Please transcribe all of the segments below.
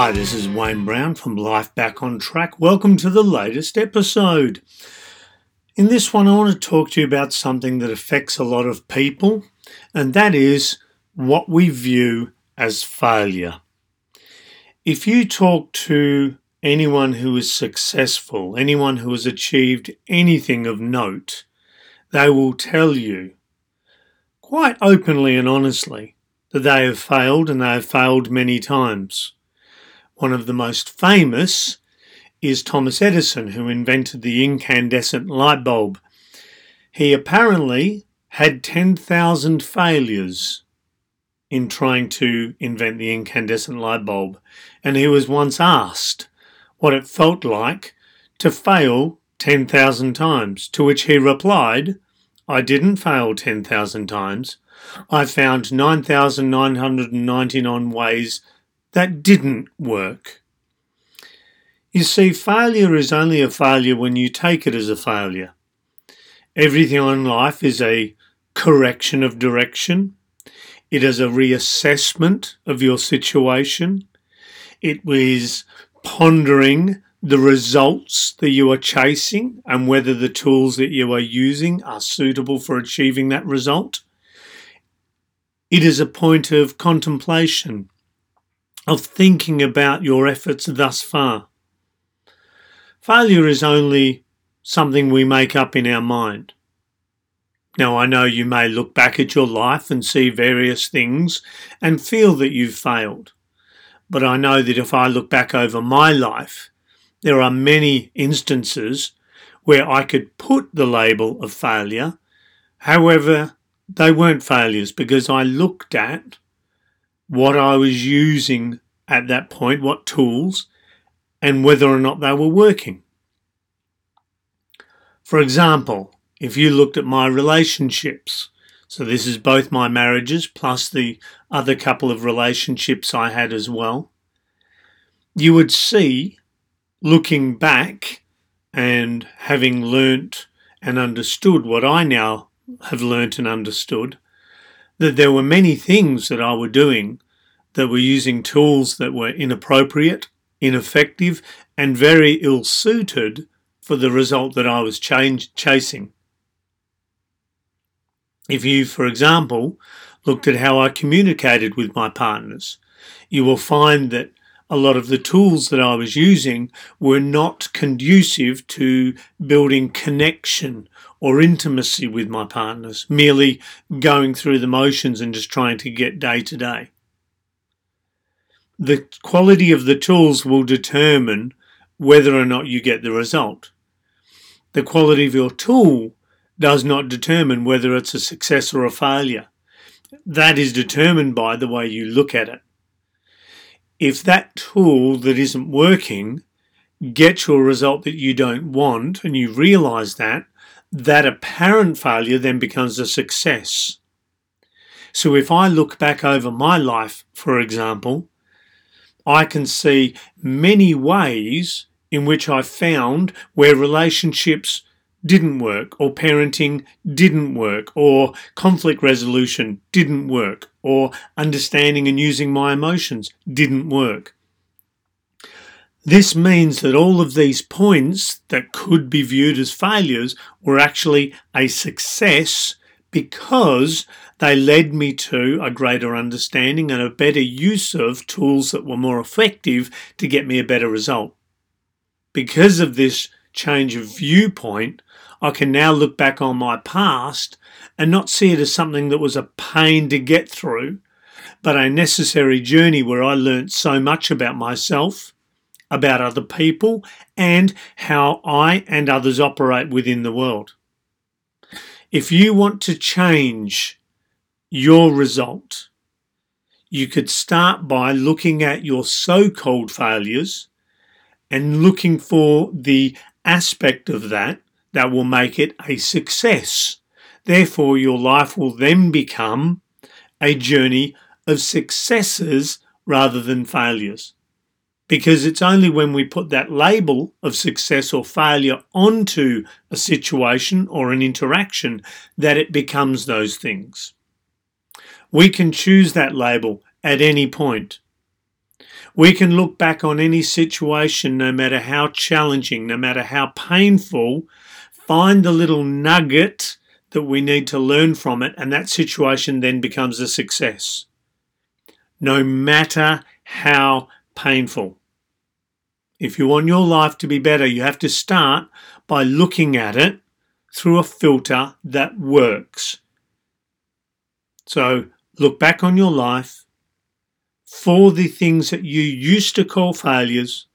Hi, this is Wayne Brown from Life Back on Track. Welcome to the latest episode. In this one, I want to talk to you about something that affects a lot of people, and that is what we view as failure. If you talk to anyone who is successful, anyone who has achieved anything of note, they will tell you quite openly and honestly that they have failed and they have failed many times. One of the most famous is Thomas Edison, who invented the incandescent light bulb. He apparently had 10,000 failures in trying to invent the incandescent light bulb, and he was once asked what it felt like to fail 10,000 times, to which he replied, I didn't fail 10,000 times. I found 9,999 ways that didn't work. You see, failure is only a failure when you take it as a failure. Everything in life is a correction of direction. It is a reassessment of your situation. It is pondering the results that you are chasing and whether the tools that you are using are suitable for achieving that result. It is a point of contemplation, of thinking about your efforts thus far. Failure is only something we make up in our mind. Now, I know you may look back at your life and see various things and feel that you've failed. But I know that if I look back over my life, there are many instances where I could put the label of failure. However, they weren't failures because I looked at what I was using at that point, what tools, and whether or not they were working. For example, if you looked at my relationships, so this is both my marriages plus the other couple of relationships I had as well, you would see, looking back and having learnt and understood what I now have learnt and understood, that there were many things that I were doing that were using tools that were inappropriate ineffective, and very ill suited for the result that I was change, chasing. If you, for example, looked at how I communicated with my partners, you will find that a lot of the tools that I was using were not conducive to building connection or intimacy with my partners, merely going through the motions and just trying to get day to day the quality of the tools will determine whether or not you get the result. The quality of your tool does not determine whether it's a success or a failure. That is determined by the way you look at it. If that tool that isn't working gets you a result that you don't want and you realize that, that apparent failure then becomes a success. So if I look back over my life, for example, I can see many ways in which I found where relationships didn't work, or parenting didn't work, or conflict resolution didn't work, or understanding and using my emotions didn't work. This means that all of these points that could be viewed as failures were actually a success because they led me to a greater understanding and a better use of tools that were more effective to get me a better result. Because of this change of viewpoint, I can now look back on my past and not see it as something that was a pain to get through, but a necessary journey where I learnt so much about myself, about other people, and how I and others operate within the world. If you want to change your result, you could start by looking at your so called failures and looking for the aspect of that that will make it a success. Therefore, your life will then become a journey of successes rather than failures because it's only when we put that label of success or failure onto a situation or an interaction that it becomes those things. We can choose that label at any point. We can look back on any situation, no matter how challenging, no matter how painful, find the little nugget that we need to learn from it, and that situation then becomes a success. No matter how painful. If you want your life to be better, you have to start by looking at it through a filter that works. So look back on your life for the things that you used to call failures,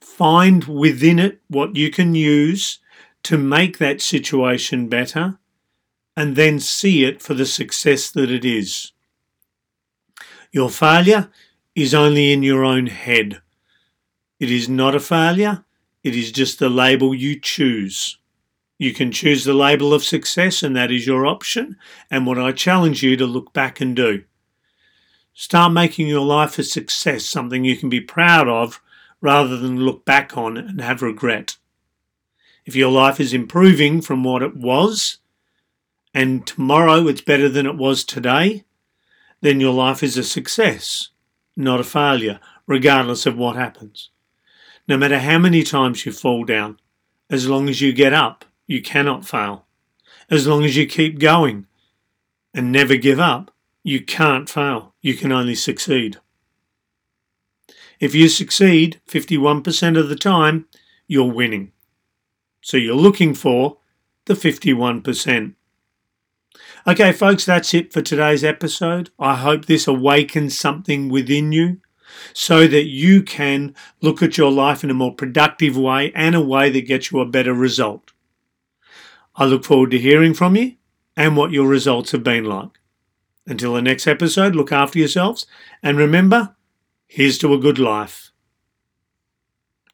find within it what you can use to make that situation better, and then see it for the success that it is. Your failure is only in your own head. It is not a failure, it is just the label you choose. You can choose the label of success, and that is your option, and what I challenge you to look back and do. Start making your life a success, something you can be proud of, rather than look back on and have regret. If your life is improving from what it was, and tomorrow it's better than it was today, then your life is a success, not a failure, regardless of what happens. No matter how many times you fall down, as long as you get up, you cannot fail. As long as you keep going and never give up, you can't fail. You can only succeed. If you succeed 51% of the time, you're winning. So you're looking for the 51%. Okay, folks, that's it for today's episode. I hope this awakens something within you so that you can look at your life in a more productive way and a way that gets you a better result. I look forward to hearing from you and what your results have been like. Until the next episode, look after yourselves and remember, here's to a good life.